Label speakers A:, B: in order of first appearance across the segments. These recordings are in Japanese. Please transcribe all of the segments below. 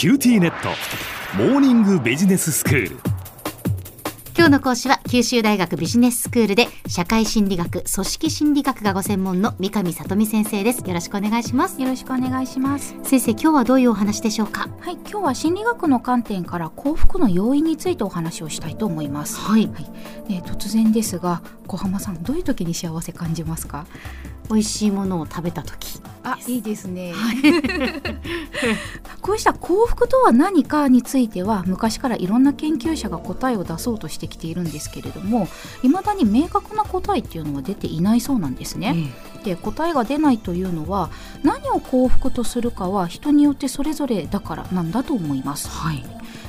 A: QTnet。モーニングビジネススクール。
B: 今日の講師は九州大学ビジネススクールで社会心理学組織心理学がご専門の三上里美先生です。よろしくお願いします。
C: よろしくお願いします。
B: 先生今日はどういうお話でしょうか？
C: はい。今日は心理学の観点から幸福の要因につい。てお話をしたいと思います
B: はい、
C: はいえー突然ですが小浜さんどういう時に幸せ感じますか？
B: 美味しいものを食べた時
C: あいいですね、こうした幸福とは何かについては昔からいろんな研究者が答えを出そうとしてきているんですけれども未だに明確な答えっていうのは出ていないそうなんですね。で答えが出ないというのは何を幸福とするかは人によってそれぞれだからなんだと思います。
B: はい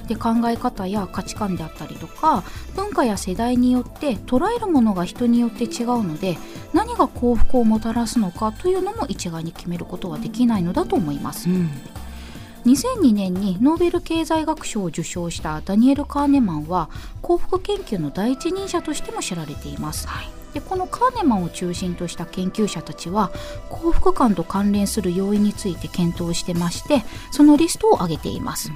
C: で考え方や価値観であったりとか文化や世代によって捉えるものが人によって違うので何が幸福をもたらすのかというのも一概に決めることはできないのだと思います。
B: うん
C: 2002年にノーベル経済学賞を受賞したダニエル・カーネマンは幸福研究の第一人者としても知られています。でこのカーネマンを中心とした研究者たちは幸福感と関連する要因について検討してましてそのリストを挙げています。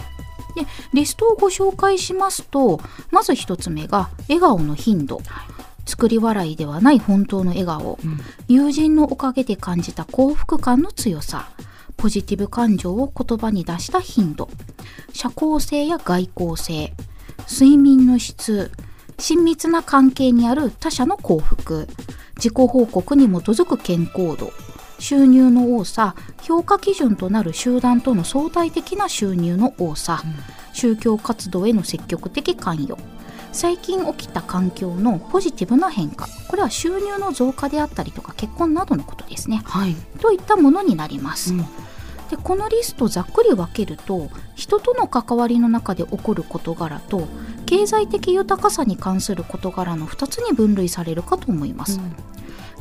C: でリストをご紹介しますとまず一つ目が笑顔の頻度、作り笑いではない本当の笑顔、
B: うん。
C: 友人のおかげで感じた幸福感の強さポジティブ感情を言葉に出した頻度。社交性や外交性。睡眠の質。親密な関係にある他者の幸福。自己報告に基づく健康度。収入の多さ。評価基準となる集団との相対的な収入の多さ、宗教活動への積極的関与。最近起きた環境のポジティブな変化。これは収入の増加であったりとか結婚などのことですね。
B: はい、
C: といったものになります、
B: うん
C: でこのリストざっくり分けると人との関わりの中で起こる事柄と経済的豊かさに関する事柄の2つに分類されるかと思います、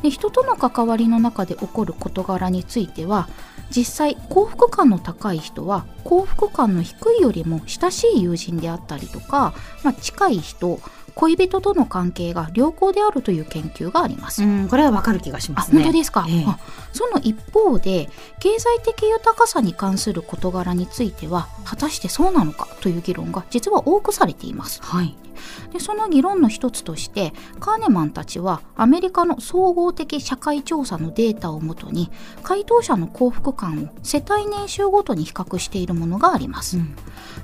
C: で人との関わりの中で起こる事柄については実際幸福感の高い人は幸福感の低いよりも親しい友人であったりとか、まあ、近い人恋人との関係が良好であるという研究があります。
B: うん、これはわかる気がしま
C: あ
B: すね。
C: 本当ですか、
B: ええ。
C: あその一方で経済的豊かさに関する事柄については果たしてそうなのかという議論が実は多くされています。
B: はい。
C: でその議論の一つとしてカーネマンたちはアメリカの総合的社会調査のデータをもとに回答者の幸福感を世帯年収ごとに比較しているものがあります、
B: うん。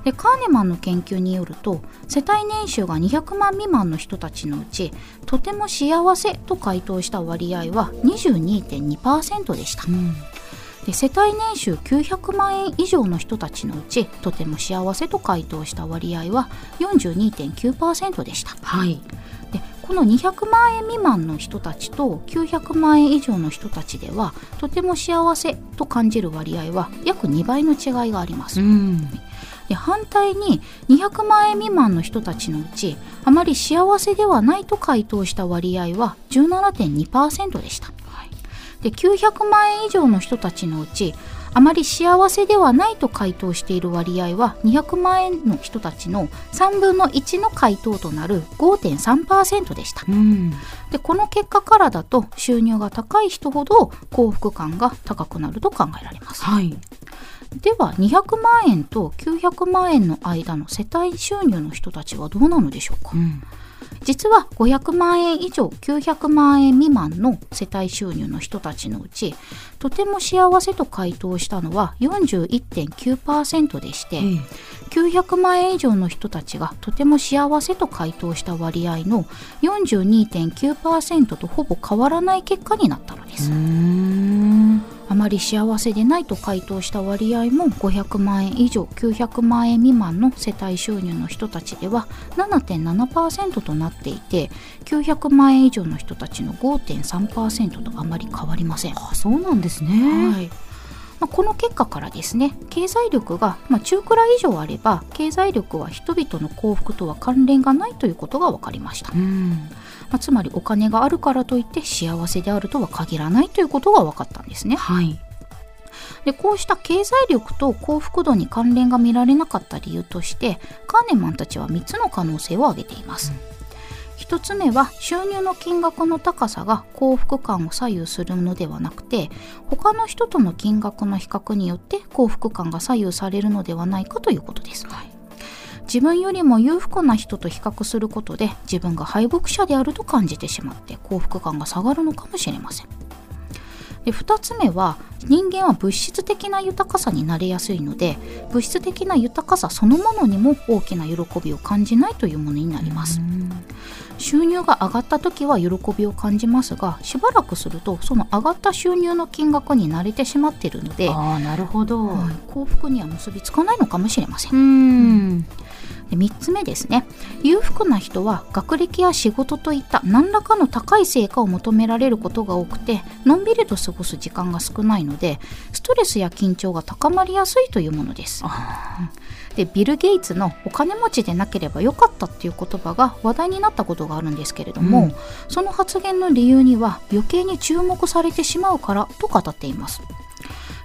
C: でカーネマンの研究によると世帯年収が200万未満の人たちのうちとても幸せと回答した割合は22.2%でした。
B: うん。
C: で世帯年収900万円以上の人たちのうちとても幸せと回答した割合は42.9%でした。
B: はい。
C: でこの200万円未満の人たちと900万円以上の人たちではとても幸せと感じる割合は約2倍の違いがあります、
B: うん
C: で反対に200万円未満の人たちのうちあまり幸せではないと回答した割合は17.2%でした、で900万円以上の人たちのうちあまり幸せではないと回答している割合は200万円の人たちの3分の1の回答となる5.3%でした。
B: うん。
C: でこの結果からだと収入が高い人ほど幸福感が高くなると考えられます。
B: はい。
C: では200万円と900万円の間の世帯収入の人たちはどうなのでしょうか？
B: うん
C: 実は500万円以上900万円未満の世帯収入の人たちのうちとても幸せと回答したのは41.9%でして、
B: ええ
C: 900万円以上の人たちがとても幸せと回答した割合の42.9%とほぼ変わらない結果になったのです。
B: うん
C: あまり幸せでないと回答した割合も500万円以上900万円未満の世帯収入の人たちでは7.7%となっていて900万円以上の人たちの5.3%とあまり変わりません。
B: あそうなんですね
C: はいまあ、この結果からですね経済力が、まあ、中くらい以上あれば経済力は人々の幸福とは関連がないということが分かりました、
B: うん。
C: まあ、つまりお金があるからといって幸せであるとは限らないということが分かったんですね。
B: はい。
C: でこうした経済力と幸福度に関連が見られなかった理由としてカーネマンたちは3つの可能性を挙げています、一つ目は収入の金額の高さが幸福感を左右するのではなくて他の人との金額の比較によって幸福感が左右されるのではないかということです、自分よりも裕福な人と比較することで自分が敗北者であると感じてしまって幸福感が下がるのかもしれません。で2つ目は人間は物質的な豊かさになれやすいので物質的な豊かさそのものにも大きな喜びを感じないというものになります収入が上がった時は喜びを感じますがしばらくするとその上がった収入の金額に慣れてしまっているので
B: ああなるほど、
C: はい幸福には結びつかないのかもしれません。
B: うん。
C: で3つ目ですね。裕福な人は学歴や仕事といった何らかの高い成果を求められることが多くてのんびりと過ごす時間が少ないのでストレスや緊張が高まりやすいというものですでビル・ゲイツの「お金持ちでなければよかった」っていう言葉が話題になったことがあるんですけれども、
B: うん。
C: その発言の理由には余計に注目されてしまうからと語っています。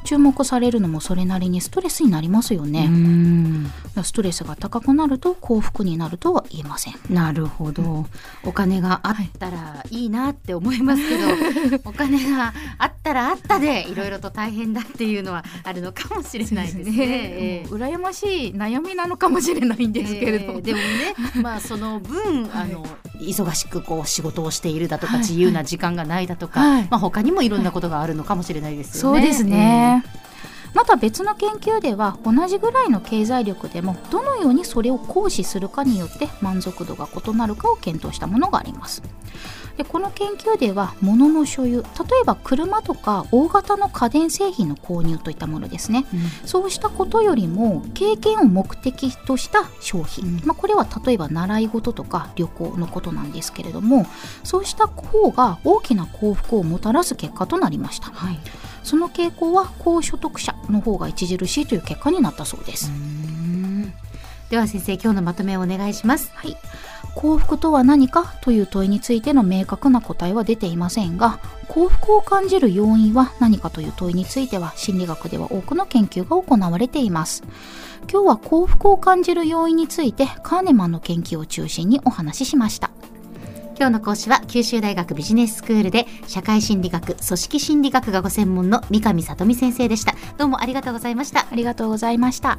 C: 注目されるのもそれなりにストレスになりますよね、
B: うん。
C: ストレスが高くなると幸福になるとは言えません。
B: なるほど、お金があったらいいなって思いますけど、お金があったらあったでいろいろと大変だっていうのはあるのかもしれないですね。ええ。
C: もう羨ましい悩みなのかもしれないんですけれど、
B: えーでもね、まあその分、あの忙しくこう仕事をしているだとか、自由な時間がないだとか、
C: はい。
B: まあ他にもいろんなことがあるのかもしれないですよね。
C: そうですね、また別の研究では同じぐらいの経済力でもどのようにそれを行使するかによって満足度が異なるかを検討したものがありますでこの研究では物の所有例えば車とか大型の家電製品の購入といったものですね。
B: えー
C: そうしたことよりも経験を目的とした消費、
B: うん。
C: まあ、これは例えば習い事とか旅行のことなんですけれどもそうした方が大きな幸福をもたらす結果となりました。
B: はい。
C: その傾向は高所得者の方が著しいという結果になったそうです、
B: うん。では先生今日のまとめをお願いします。
C: はい、幸福とは何かという問いについての明確な答えは出ていませんが幸福を感じる要因は何かという問いについては心理学では多くの研究が行われています今日は幸福を感じる要因についてカーネマンの研究を中心にお話ししました
B: 今日の講師は九州大学ビジネススクールで社会心理学、組織心理学がご専門の三上里美先生でした。どうもありがとうございました。
C: ありがとうございました